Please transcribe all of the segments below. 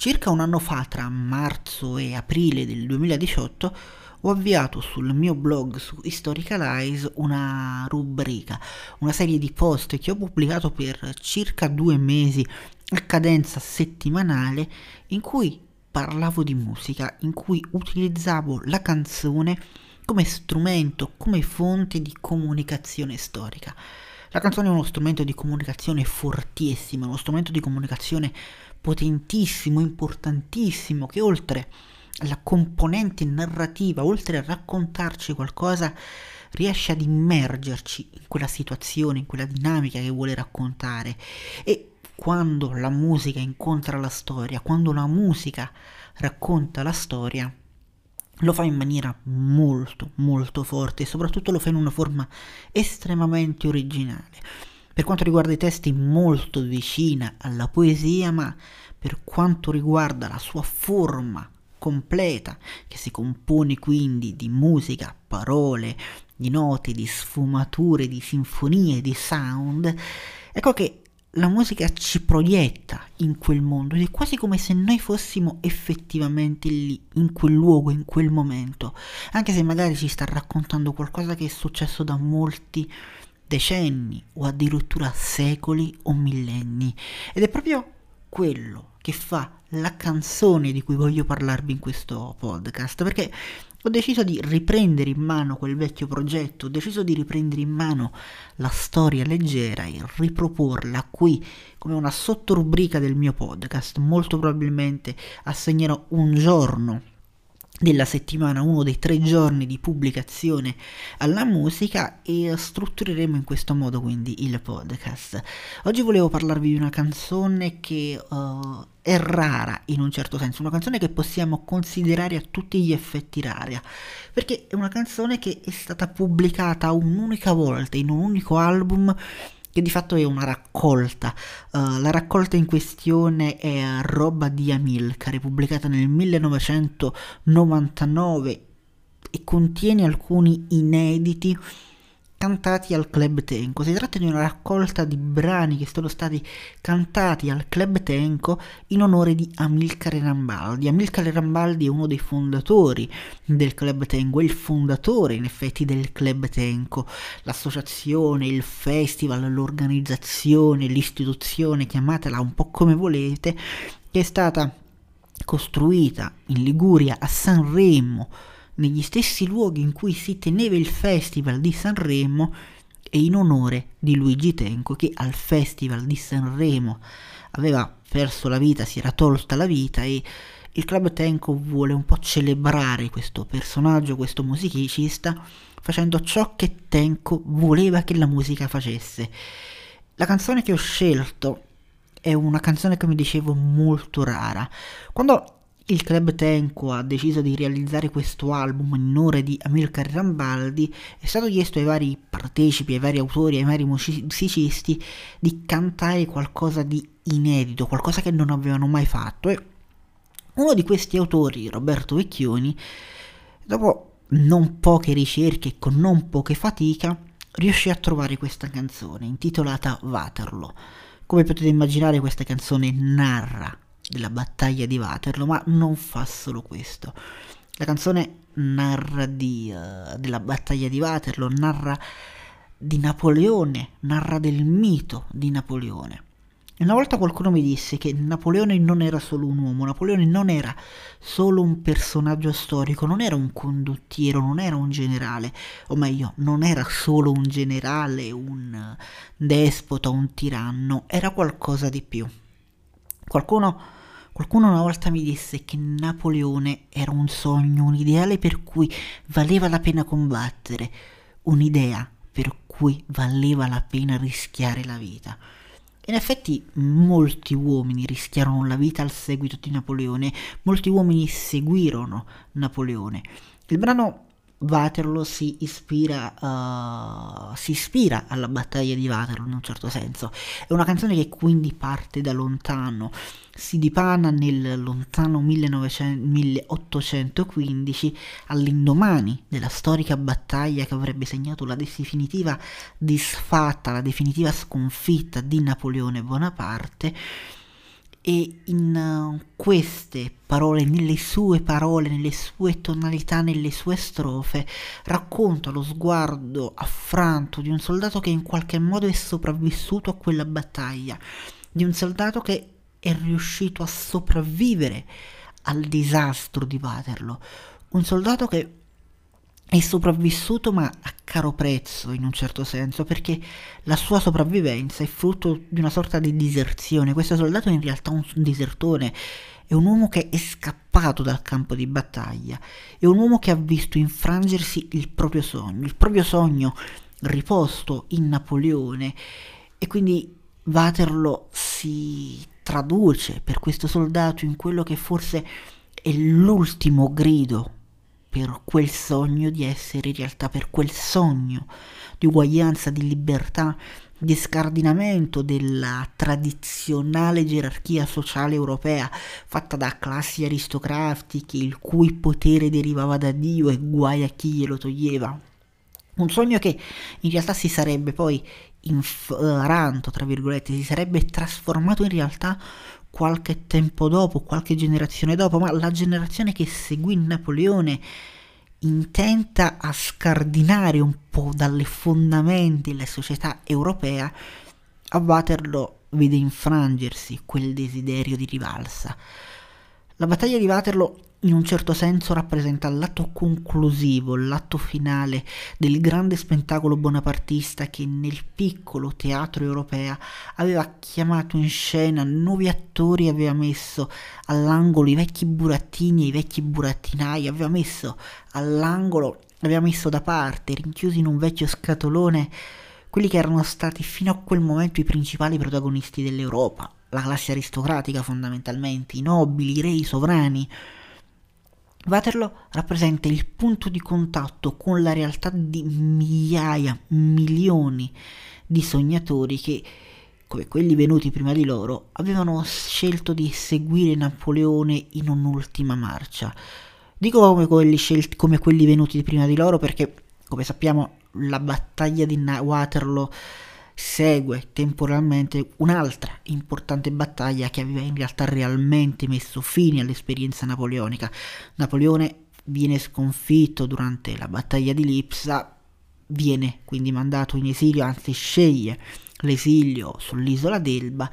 Circa un anno fa, tra marzo e aprile del 2018, ho avviato sul mio blog su Historicalize una rubrica, una serie di post che ho pubblicato per circa due mesi a cadenza settimanale in cui parlavo di musica, in cui utilizzavo la canzone come strumento, come fonte di comunicazione storica. La canzone è uno strumento di comunicazione fortissimo, uno strumento di comunicazione potentissimo, importantissimo, che oltre alla componente narrativa, oltre a raccontarci qualcosa, riesce ad immergerci in quella situazione, in quella dinamica che vuole raccontare. E quando la musica incontra la storia, quando la musica racconta la storia, lo fa in maniera molto molto forte e soprattutto lo fa in una forma estremamente originale. Per quanto riguarda i testi molto vicina alla poesia, ma per quanto riguarda la sua forma completa, che si compone quindi di musica, parole, di note, di sfumature, di sinfonie, di sound, ecco che la musica ci proietta in quel mondo ed è quasi come se noi fossimo effettivamente lì, in quel luogo, in quel momento, anche se magari ci sta raccontando qualcosa che è successo da molti decenni o addirittura secoli o millenni. Ed è proprio quello che fa la canzone di cui voglio parlarvi in questo podcast, perché ho deciso di riprendere in mano quel vecchio progetto, ho deciso di riprendere in mano la storia leggera e riproporla qui come una sottorubrica del mio podcast. Molto probabilmente assegnerò un giorno della settimana, uno dei tre giorni di pubblicazione alla musica e struttureremo in questo modo quindi il podcast. Oggi volevo parlarvi di una canzone che uh, è rara in un certo senso, una canzone che possiamo considerare a tutti gli effetti rara, perché è una canzone che è stata pubblicata un'unica volta in un unico album che di fatto è una raccolta. Uh, la raccolta in questione è Roba di Amilcare, pubblicata nel 1999 e contiene alcuni inediti cantati al Club Tenco. Si tratta di una raccolta di brani che sono stati cantati al Club Tenco in onore di Amilcare Rambaldi. Amilcare Rambaldi è uno dei fondatori del Club Tenco, è il fondatore in effetti del Club Tenco, l'associazione, il festival, l'organizzazione, l'istituzione, chiamatela un po' come volete, che è stata costruita in Liguria a Sanremo negli stessi luoghi in cui si teneva il Festival di Sanremo e in onore di Luigi Tenco che al Festival di Sanremo aveva perso la vita, si era tolta la vita e il Club Tenco vuole un po' celebrare questo personaggio, questo musicista, facendo ciò che Tenco voleva che la musica facesse. La canzone che ho scelto è una canzone, come dicevo, molto rara. Quando il club Tenco ha deciso di realizzare questo album in onore di Amilcar Rambaldi, è stato chiesto ai vari partecipi, ai vari autori, ai vari musicisti di cantare qualcosa di inedito, qualcosa che non avevano mai fatto. E uno di questi autori, Roberto Vecchioni, dopo non poche ricerche e con non poche fatica, riuscì a trovare questa canzone intitolata Waterloo. Come potete immaginare questa canzone narra della battaglia di Waterloo, ma non fa solo questo. La canzone narra di, uh, della battaglia di Waterloo, narra di Napoleone, narra del mito di Napoleone. E una volta qualcuno mi disse che Napoleone non era solo un uomo, Napoleone non era solo un personaggio storico, non era un condottiero, non era un generale, o meglio, non era solo un generale, un despota, un tiranno, era qualcosa di più. Qualcuno Qualcuno una volta mi disse che Napoleone era un sogno, un ideale per cui valeva la pena combattere, un'idea per cui valeva la pena rischiare la vita. In effetti molti uomini rischiarono la vita al seguito di Napoleone, molti uomini seguirono Napoleone. Il brano Waterloo si ispira, uh, si ispira alla battaglia di Waterloo in un certo senso. È una canzone che quindi parte da lontano, si dipana nel lontano 1900, 1815 all'indomani della storica battaglia che avrebbe segnato la definitiva disfatta, la definitiva sconfitta di Napoleone Bonaparte e in uh, queste parole, nelle sue parole, nelle sue tonalità, nelle sue strofe, racconta lo sguardo affranto di un soldato che in qualche modo è sopravvissuto a quella battaglia, di un soldato che è riuscito a sopravvivere al disastro di Waterloo, un soldato che è sopravvissuto ma a caro prezzo in un certo senso perché la sua sopravvivenza è frutto di una sorta di diserzione. Questo soldato è in realtà un disertone, è un uomo che è scappato dal campo di battaglia, è un uomo che ha visto infrangersi il proprio sogno, il proprio sogno riposto in Napoleone e quindi Waterloo si traduce per questo soldato in quello che forse è l'ultimo grido per quel sogno di essere in realtà, per quel sogno di uguaglianza, di libertà, di scardinamento della tradizionale gerarchia sociale europea fatta da classi aristocratiche il cui potere derivava da Dio e guai a chi glielo toglieva. Un sogno che in realtà si sarebbe poi infranto, tra virgolette, si sarebbe trasformato in realtà qualche tempo dopo, qualche generazione dopo, ma la generazione che seguì Napoleone intenta a scardinare un po' dalle fondamenti la società europea, a Waterloo vede infrangersi quel desiderio di rivalsa. La battaglia di Waterloo in un certo senso rappresenta l'atto conclusivo, l'atto finale del grande spettacolo bonapartista che nel piccolo teatro europeo aveva chiamato in scena nuovi attori, aveva messo all'angolo i vecchi burattini e i vecchi burattinai, aveva messo all'angolo, aveva messo da parte, rinchiusi in un vecchio scatolone, quelli che erano stati fino a quel momento i principali protagonisti dell'Europa, la classe aristocratica fondamentalmente, i nobili, i re, i sovrani, Waterloo rappresenta il punto di contatto con la realtà di migliaia, milioni di sognatori che, come quelli venuti prima di loro, avevano scelto di seguire Napoleone in un'ultima marcia. Dico come quelli, scelti, come quelli venuti prima di loro perché, come sappiamo, la battaglia di Waterloo segue temporalmente un'altra importante battaglia che aveva in realtà realmente messo fine all'esperienza napoleonica. Napoleone viene sconfitto durante la battaglia di Lipsa, viene quindi mandato in esilio, anzi sceglie l'esilio sull'isola d'Elba,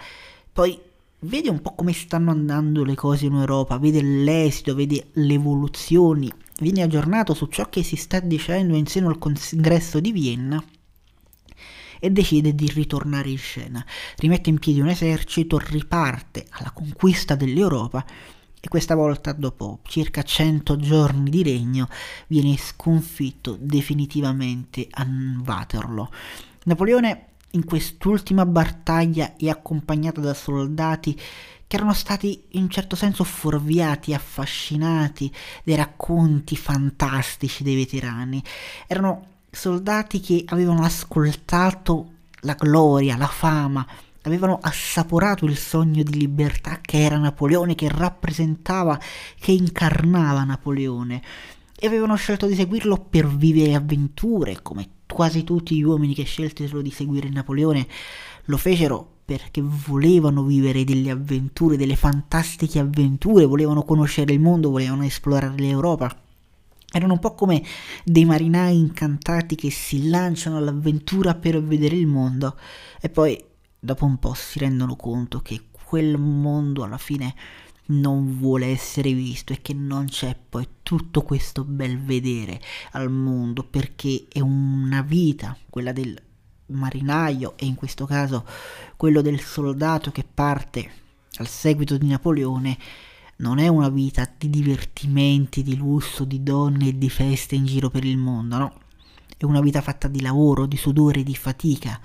poi vede un po' come stanno andando le cose in Europa, vede l'esito, vede le evoluzioni, viene aggiornato su ciò che si sta dicendo in seno al congresso di Vienna e decide di ritornare in scena. Rimette in piedi un esercito, riparte alla conquista dell'Europa e questa volta, dopo circa 100 giorni di regno, viene sconfitto definitivamente a Waterloo. Napoleone in quest'ultima battaglia è accompagnato da soldati che erano stati in certo senso fuorviati, affascinati dai racconti fantastici dei veterani. Erano soldati che avevano ascoltato la gloria, la fama, avevano assaporato il sogno di libertà che era Napoleone, che rappresentava, che incarnava Napoleone e avevano scelto di seguirlo per vivere avventure, come quasi tutti gli uomini che scelsero di seguire Napoleone lo fecero perché volevano vivere delle avventure, delle fantastiche avventure, volevano conoscere il mondo, volevano esplorare l'Europa. Erano un po' come dei marinai incantati che si lanciano all'avventura per vedere il mondo e poi dopo un po' si rendono conto che quel mondo alla fine non vuole essere visto e che non c'è poi tutto questo bel vedere al mondo perché è una vita, quella del marinaio e in questo caso quello del soldato che parte al seguito di Napoleone non è una vita di divertimenti, di lusso, di donne e di feste in giro per il mondo, no. È una vita fatta di lavoro, di sudore, di fatica.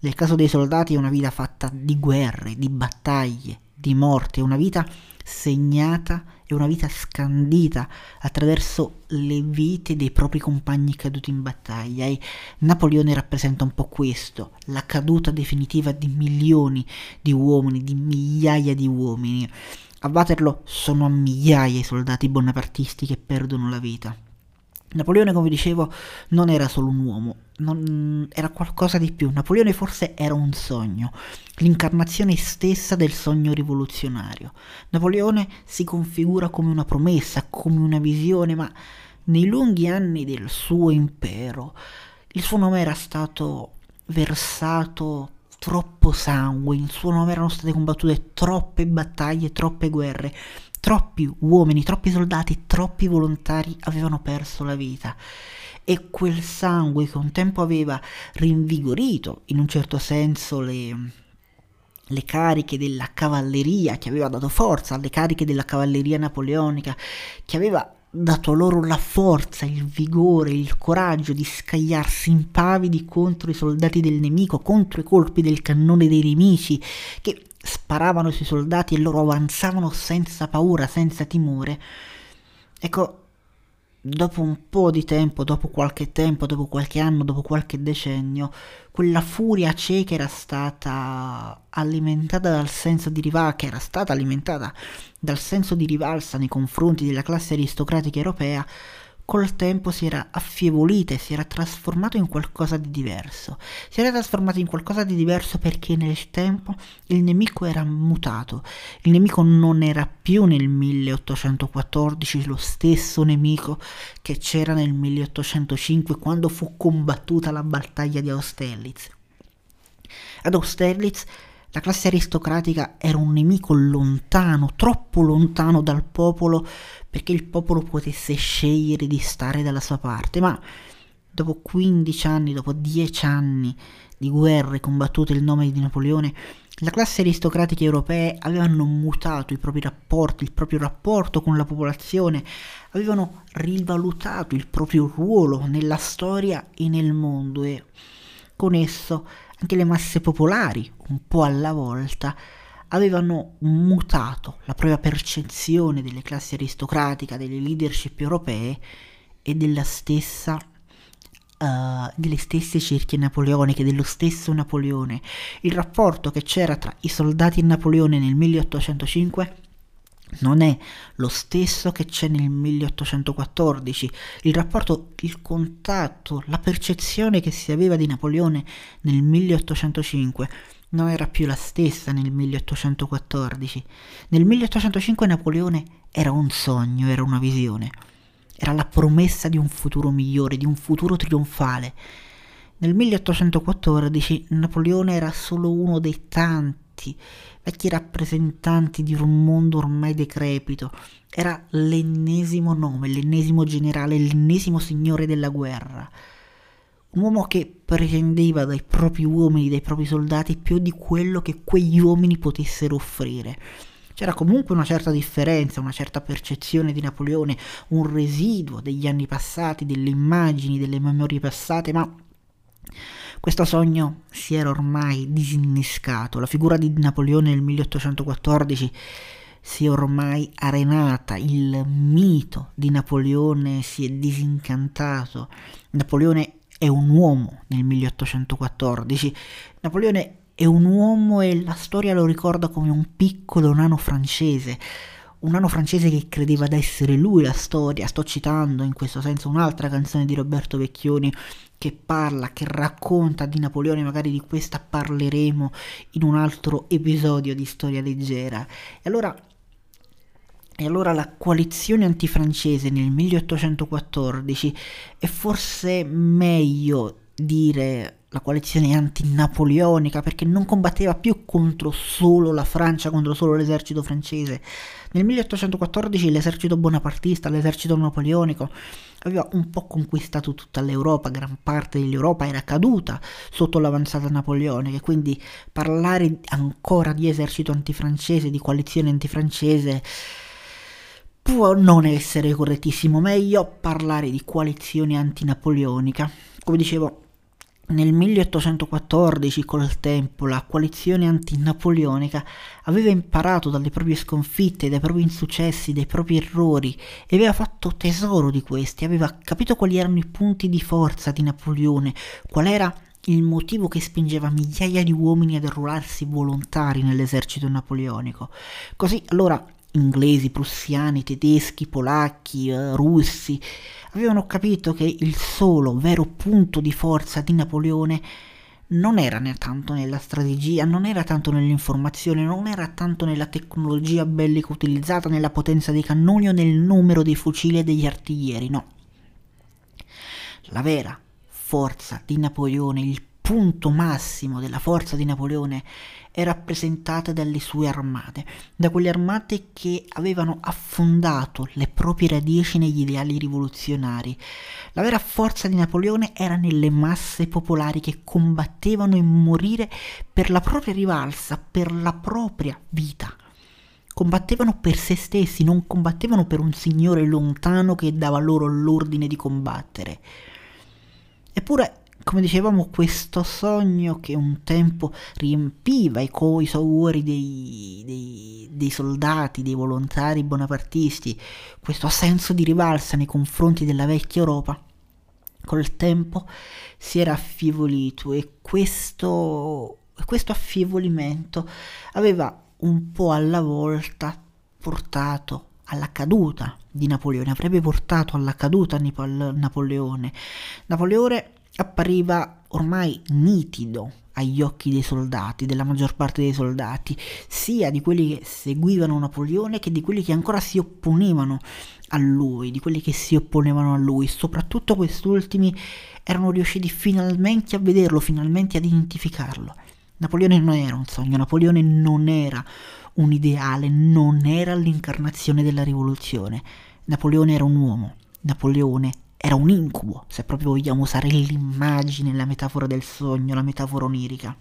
Nel caso dei soldati è una vita fatta di guerre, di battaglie, di morte, è una vita segnata e una vita scandita attraverso le vite dei propri compagni caduti in battaglia e Napoleone rappresenta un po' questo, la caduta definitiva di milioni di uomini, di migliaia di uomini. A Waterloo sono a migliaia i soldati bonapartisti che perdono la vita. Napoleone, come dicevo, non era solo un uomo, era qualcosa di più. Napoleone forse era un sogno, l'incarnazione stessa del sogno rivoluzionario. Napoleone si configura come una promessa, come una visione, ma nei lunghi anni del suo impero il suo nome era stato versato troppo sangue, in suo nome erano state combattute troppe battaglie, troppe guerre. Troppi uomini, troppi soldati, troppi volontari avevano perso la vita. E quel sangue che un tempo aveva rinvigorito in un certo senso le, le cariche della cavalleria, che aveva dato forza alle cariche della cavalleria napoleonica, che aveva dato loro la forza, il vigore, il coraggio di scagliarsi impavidi contro i soldati del nemico, contro i colpi del cannone dei nemici, che sparavano sui soldati e loro avanzavano senza paura, senza timore. Ecco, dopo un po' di tempo, dopo qualche tempo, dopo qualche anno, dopo qualche decennio, quella furia cieca era stata alimentata dal senso di rivalsa, che era stata alimentata dal senso di rivalsa nei confronti della classe aristocratica europea, col tempo si era affievolita e si era trasformato in qualcosa di diverso. Si era trasformato in qualcosa di diverso perché nel tempo il nemico era mutato. Il nemico non era più nel 1814 lo stesso nemico che c'era nel 1805 quando fu combattuta la battaglia di Austerlitz. Ad Austerlitz la classe aristocratica era un nemico lontano, troppo lontano dal popolo perché il popolo potesse scegliere di stare dalla sua parte, ma dopo 15 anni, dopo 10 anni di guerre combattute in nome di Napoleone, la classe aristocratica europea avevano mutato i propri rapporti, il proprio rapporto con la popolazione, avevano rivalutato il proprio ruolo nella storia e nel mondo e con esso anche le masse popolari, un po' alla volta, avevano mutato la propria percezione delle classi aristocratiche, delle leadership europee e della stessa, uh, delle stesse cerchie napoleoniche, dello stesso Napoleone. Il rapporto che c'era tra i soldati e Napoleone nel 1805 non è lo stesso che c'è nel 1814. Il rapporto, il contatto, la percezione che si aveva di Napoleone nel 1805 non era più la stessa nel 1814. Nel 1805 Napoleone era un sogno, era una visione, era la promessa di un futuro migliore, di un futuro trionfale. Nel 1814 Napoleone era solo uno dei tanti vecchi rappresentanti di un mondo ormai decrepito. Era l'ennesimo nome, l'ennesimo generale, l'ennesimo signore della guerra un uomo che pretendeva dai propri uomini, dai propri soldati, più di quello che quegli uomini potessero offrire. C'era comunque una certa differenza, una certa percezione di Napoleone, un residuo degli anni passati, delle immagini, delle memorie passate, ma questo sogno si era ormai disinnescato. La figura di Napoleone nel 1814 si è ormai arenata, il mito di Napoleone si è disincantato. Napoleone è un uomo nel 1814. Napoleone è un uomo e la storia lo ricorda come un piccolo nano francese, un nano francese che credeva d'essere lui la storia. Sto citando in questo senso un'altra canzone di Roberto Vecchioni che parla, che racconta di Napoleone, magari di questa parleremo in un altro episodio di Storia Leggera. E allora e allora la coalizione antifrancese nel 1814 è forse meglio dire la coalizione antinapoleonica perché non combatteva più contro solo la Francia, contro solo l'esercito francese. Nel 1814 l'esercito bonapartista, l'esercito napoleonico aveva un po' conquistato tutta l'Europa, gran parte dell'Europa era caduta sotto l'avanzata napoleonica quindi parlare ancora di esercito antifrancese, di coalizione antifrancese può non essere correttissimo, meglio parlare di coalizione antinapoleonica. Come dicevo, nel 1814, col tempo, la coalizione antinapoleonica aveva imparato dalle proprie sconfitte, dai propri insuccessi, dai propri errori e aveva fatto tesoro di questi, aveva capito quali erano i punti di forza di Napoleone, qual era il motivo che spingeva migliaia di uomini ad arruolarsi volontari nell'esercito napoleonico. Così allora inglesi, prussiani, tedeschi, polacchi, eh, russi, avevano capito che il solo vero punto di forza di Napoleone non era né tanto nella strategia, non era tanto nell'informazione, non era tanto nella tecnologia bellica utilizzata, nella potenza dei cannoni o nel numero dei fucili e degli artiglieri, no. La vera forza di Napoleone, il punto massimo della forza di Napoleone è rappresentata dalle sue armate, da quelle armate che avevano affondato le proprie radici negli ideali rivoluzionari. La vera forza di Napoleone era nelle masse popolari che combattevano in morire per la propria rivalsa, per la propria vita. Combattevano per se stessi, non combattevano per un signore lontano che dava loro l'ordine di combattere. Eppure come dicevamo, questo sogno che un tempo riempiva i, co- i cuori dei, dei, dei, soldati, dei volontari bonapartisti, questo senso di rivalsa nei confronti della vecchia Europa, col tempo si era affievolito e questo, questo affievolimento aveva un po' alla volta portato alla caduta di Napoleone, avrebbe portato alla caduta di Napoleone. Napoleone appariva ormai nitido agli occhi dei soldati, della maggior parte dei soldati, sia di quelli che seguivano Napoleone che di quelli che ancora si opponevano a lui, di quelli che si opponevano a lui, soprattutto quest'ultimi erano riusciti finalmente a vederlo, finalmente ad identificarlo. Napoleone non era un sogno, Napoleone non era un ideale, non era l'incarnazione della rivoluzione. Napoleone era un uomo, Napoleone era un incubo, se proprio vogliamo usare l'immagine, la metafora del sogno, la metafora onirica.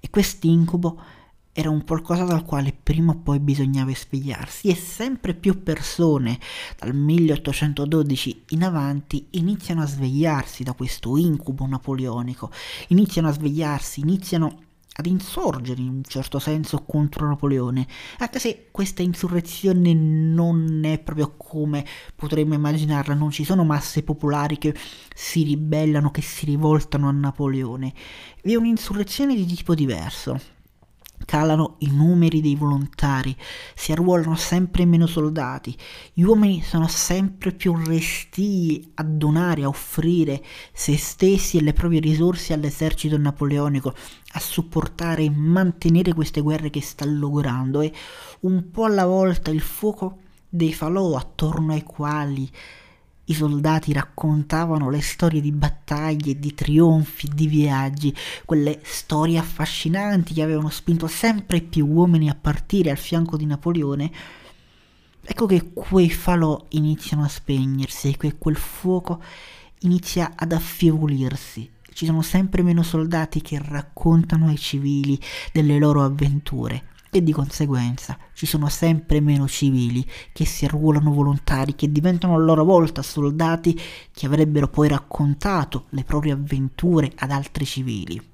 E quest'incubo era un qualcosa dal quale prima o poi bisognava svegliarsi e sempre più persone dal 1812 in avanti iniziano a svegliarsi da questo incubo napoleonico, iniziano a svegliarsi, iniziano ad insorgere in un certo senso contro Napoleone, anche se questa insurrezione non è proprio come potremmo immaginarla, non ci sono masse popolari che si ribellano, che si rivoltano a Napoleone, è un'insurrezione di tipo diverso calano i numeri dei volontari, si arruolano sempre meno soldati, gli uomini sono sempre più restii a donare, a offrire se stessi e le proprie risorse all'esercito napoleonico, a supportare e mantenere queste guerre che sta logorando e un po' alla volta il fuoco dei falò attorno ai quali i soldati raccontavano le storie di battaglie, di trionfi, di viaggi, quelle storie affascinanti che avevano spinto sempre più uomini a partire al fianco di Napoleone. Ecco che quei falò iniziano a spegnersi e che quel fuoco inizia ad affievolirsi. Ci sono sempre meno soldati che raccontano ai civili delle loro avventure e di conseguenza ci sono sempre meno civili che si arruolano volontari, che diventano a loro volta soldati che avrebbero poi raccontato le proprie avventure ad altri civili.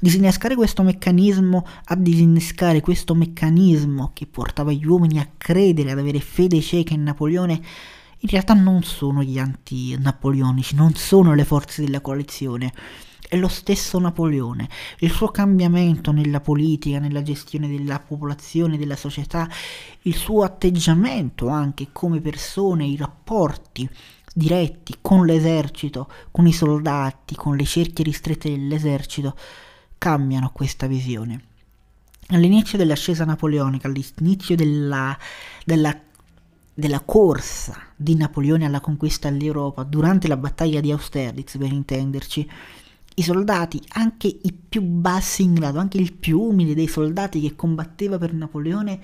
Disinnescare questo meccanismo, a disinnescare questo meccanismo che portava gli uomini a credere, ad avere fede cieca in Napoleone, in realtà non sono gli anti-napoleonici, non sono le forze della coalizione, è lo stesso Napoleone. Il suo cambiamento nella politica, nella gestione della popolazione, della società, il suo atteggiamento anche come persone, i rapporti diretti con l'esercito, con i soldati, con le cerchie ristrette dell'esercito, cambiano questa visione. All'inizio dell'ascesa napoleonica, all'inizio della, della della corsa di Napoleone alla conquista dell'Europa durante la battaglia di Austerlitz, per intenderci, i soldati, anche i più bassi in grado, anche il più umile dei soldati che combatteva per Napoleone,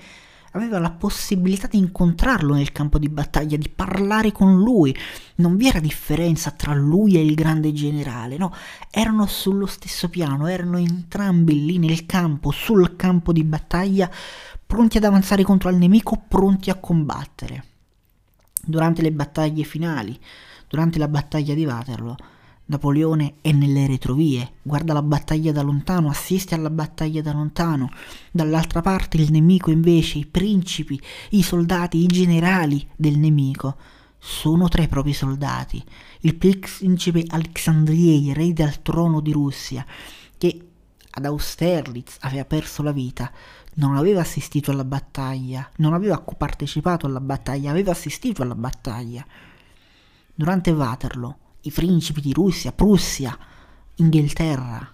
aveva la possibilità di incontrarlo nel campo di battaglia, di parlare con lui. Non vi era differenza tra lui e il grande generale, no, erano sullo stesso piano, erano entrambi lì nel campo, sul campo di battaglia, pronti ad avanzare contro il nemico, pronti a combattere. Durante le battaglie finali, durante la battaglia di Waterloo, Napoleone è nelle retrovie, guarda la battaglia da lontano, assiste alla battaglia da lontano. Dall'altra parte il nemico invece, i principi, i soldati, i generali del nemico sono tra i propri soldati. Il principe Alexandriei, re del trono di Russia, che ad Austerlitz aveva perso la vita, non aveva assistito alla battaglia, non aveva partecipato alla battaglia, aveva assistito alla battaglia. Durante Waterloo, i principi di Russia, Prussia, Inghilterra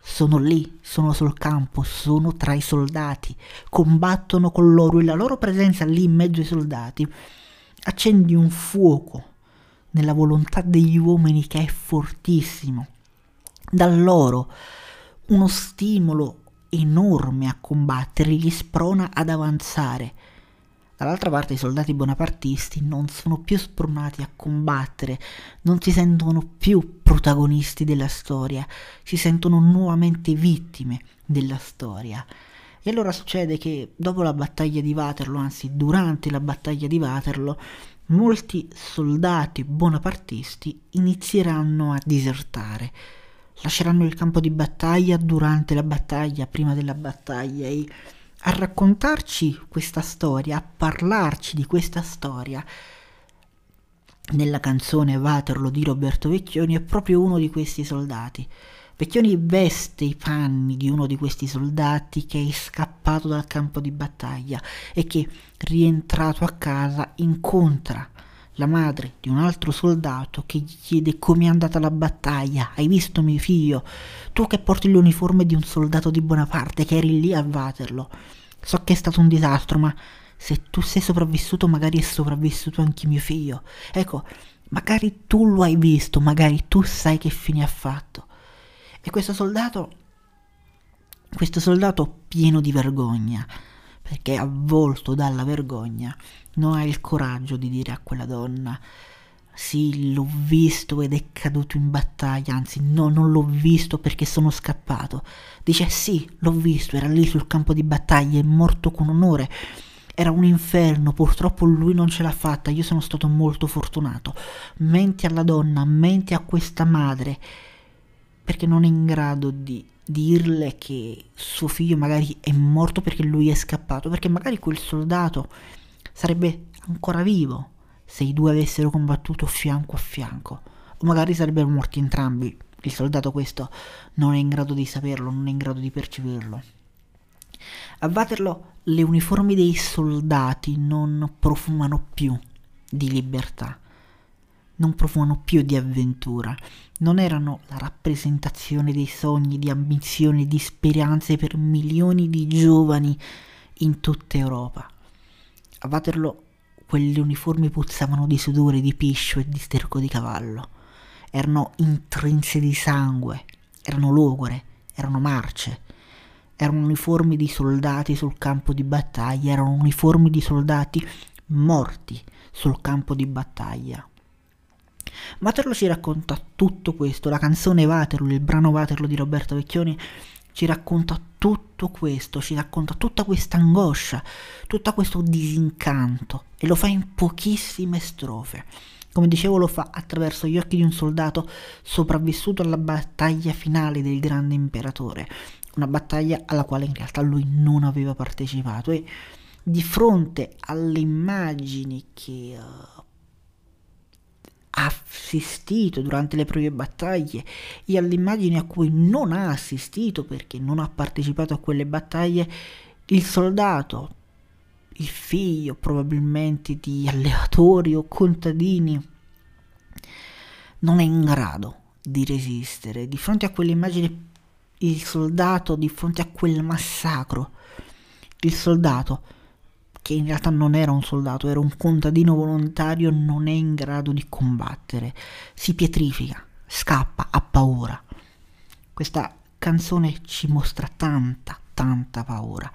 sono lì, sono sul campo, sono tra i soldati, combattono con loro e la loro presenza lì in mezzo ai soldati accende un fuoco nella volontà degli uomini che è fortissimo. Da loro uno stimolo enorme a combattere li sprona ad avanzare. Dall'altra parte i soldati bonapartisti non sono più spronati a combattere, non si sentono più protagonisti della storia, si sentono nuovamente vittime della storia. E allora succede che dopo la battaglia di Waterloo, anzi durante la battaglia di Waterloo, molti soldati bonapartisti inizieranno a disertare lasceranno il campo di battaglia durante la battaglia, prima della battaglia e a raccontarci questa storia, a parlarci di questa storia. Nella canzone Waterloo di Roberto Vecchioni è proprio uno di questi soldati. Vecchioni veste i panni di uno di questi soldati che è scappato dal campo di battaglia e che, rientrato a casa, incontra la madre di un altro soldato che gli chiede come è andata la battaglia. Hai visto mio figlio? Tu che porti l'uniforme di un soldato di Bonaparte che eri lì a Waterloo. So che è stato un disastro, ma se tu sei sopravvissuto magari è sopravvissuto anche mio figlio. Ecco, magari tu lo hai visto, magari tu sai che fine ha fatto. E questo soldato, questo soldato pieno di vergogna, perché avvolto dalla vergogna, non ha il coraggio di dire a quella donna sì, l'ho visto ed è caduto in battaglia, anzi no, non l'ho visto perché sono scappato. Dice sì, l'ho visto, era lì sul campo di battaglia, è morto con onore. Era un inferno, purtroppo lui non ce l'ha fatta, io sono stato molto fortunato. Menti alla donna, menti a questa madre, perché non è in grado di dirle che suo figlio magari è morto perché lui è scappato, perché magari quel soldato sarebbe ancora vivo se i due avessero combattuto fianco a fianco, o magari sarebbero morti entrambi. Il soldato questo non è in grado di saperlo, non è in grado di percepirlo. A Waterloo le uniformi dei soldati non profumano più di libertà, non profumano più di avventura, non erano la rappresentazione dei sogni, di ambizioni, di speranze per milioni di giovani in tutta Europa. A Waterloo quelle uniformi puzzavano di sudore, di piscio e di sterco di cavallo. Erano intrinse di sangue, erano logore, erano marce. Erano uniformi di soldati sul campo di battaglia, erano uniformi di soldati morti sul campo di battaglia. Waterloo ci racconta tutto questo, la canzone Waterloo, il brano Waterloo di Roberto Vecchioni ci racconta tutto questo, ci racconta tutta questa angoscia, tutto questo disincanto e lo fa in pochissime strofe. Come dicevo lo fa attraverso gli occhi di un soldato sopravvissuto alla battaglia finale del grande imperatore, una battaglia alla quale in realtà lui non aveva partecipato e di fronte alle immagini che uh, assistito durante le proprie battaglie e alle immagini a cui non ha assistito perché non ha partecipato a quelle battaglie, il soldato, il figlio probabilmente di allevatori o contadini, non è in grado di resistere. Di fronte a quelle immagini, il soldato, di fronte a quel massacro, il soldato che in realtà non era un soldato, era un contadino volontario, non è in grado di combattere, si pietrifica, scappa, ha paura. Questa canzone ci mostra tanta, tanta paura.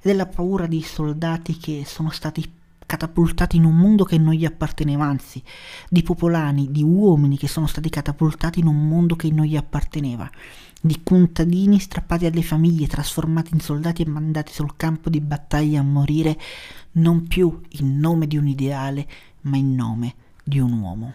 Ed è la paura di soldati che sono stati catapultati in un mondo che non gli apparteneva, anzi, di popolani, di uomini che sono stati catapultati in un mondo che non gli apparteneva di contadini strappati alle famiglie, trasformati in soldati e mandati sul campo di battaglia a morire non più in nome di un ideale, ma in nome di un uomo.